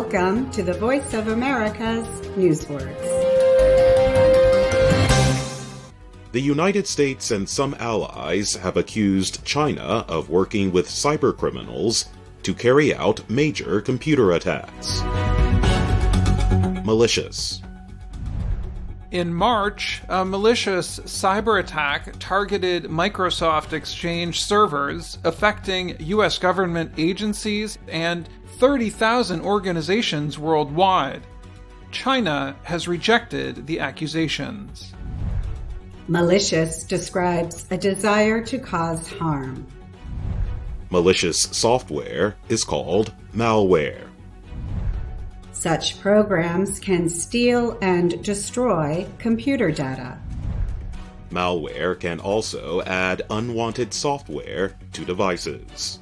Welcome to the Voice of America's Newswords. The United States and some allies have accused China of working with cybercriminals to carry out major computer attacks. Malicious. In March, a malicious cyber attack targeted Microsoft Exchange servers, affecting U.S. government agencies and 30,000 organizations worldwide. China has rejected the accusations. Malicious describes a desire to cause harm. Malicious software is called malware. Such programs can steal and destroy computer data. Malware can also add unwanted software to devices.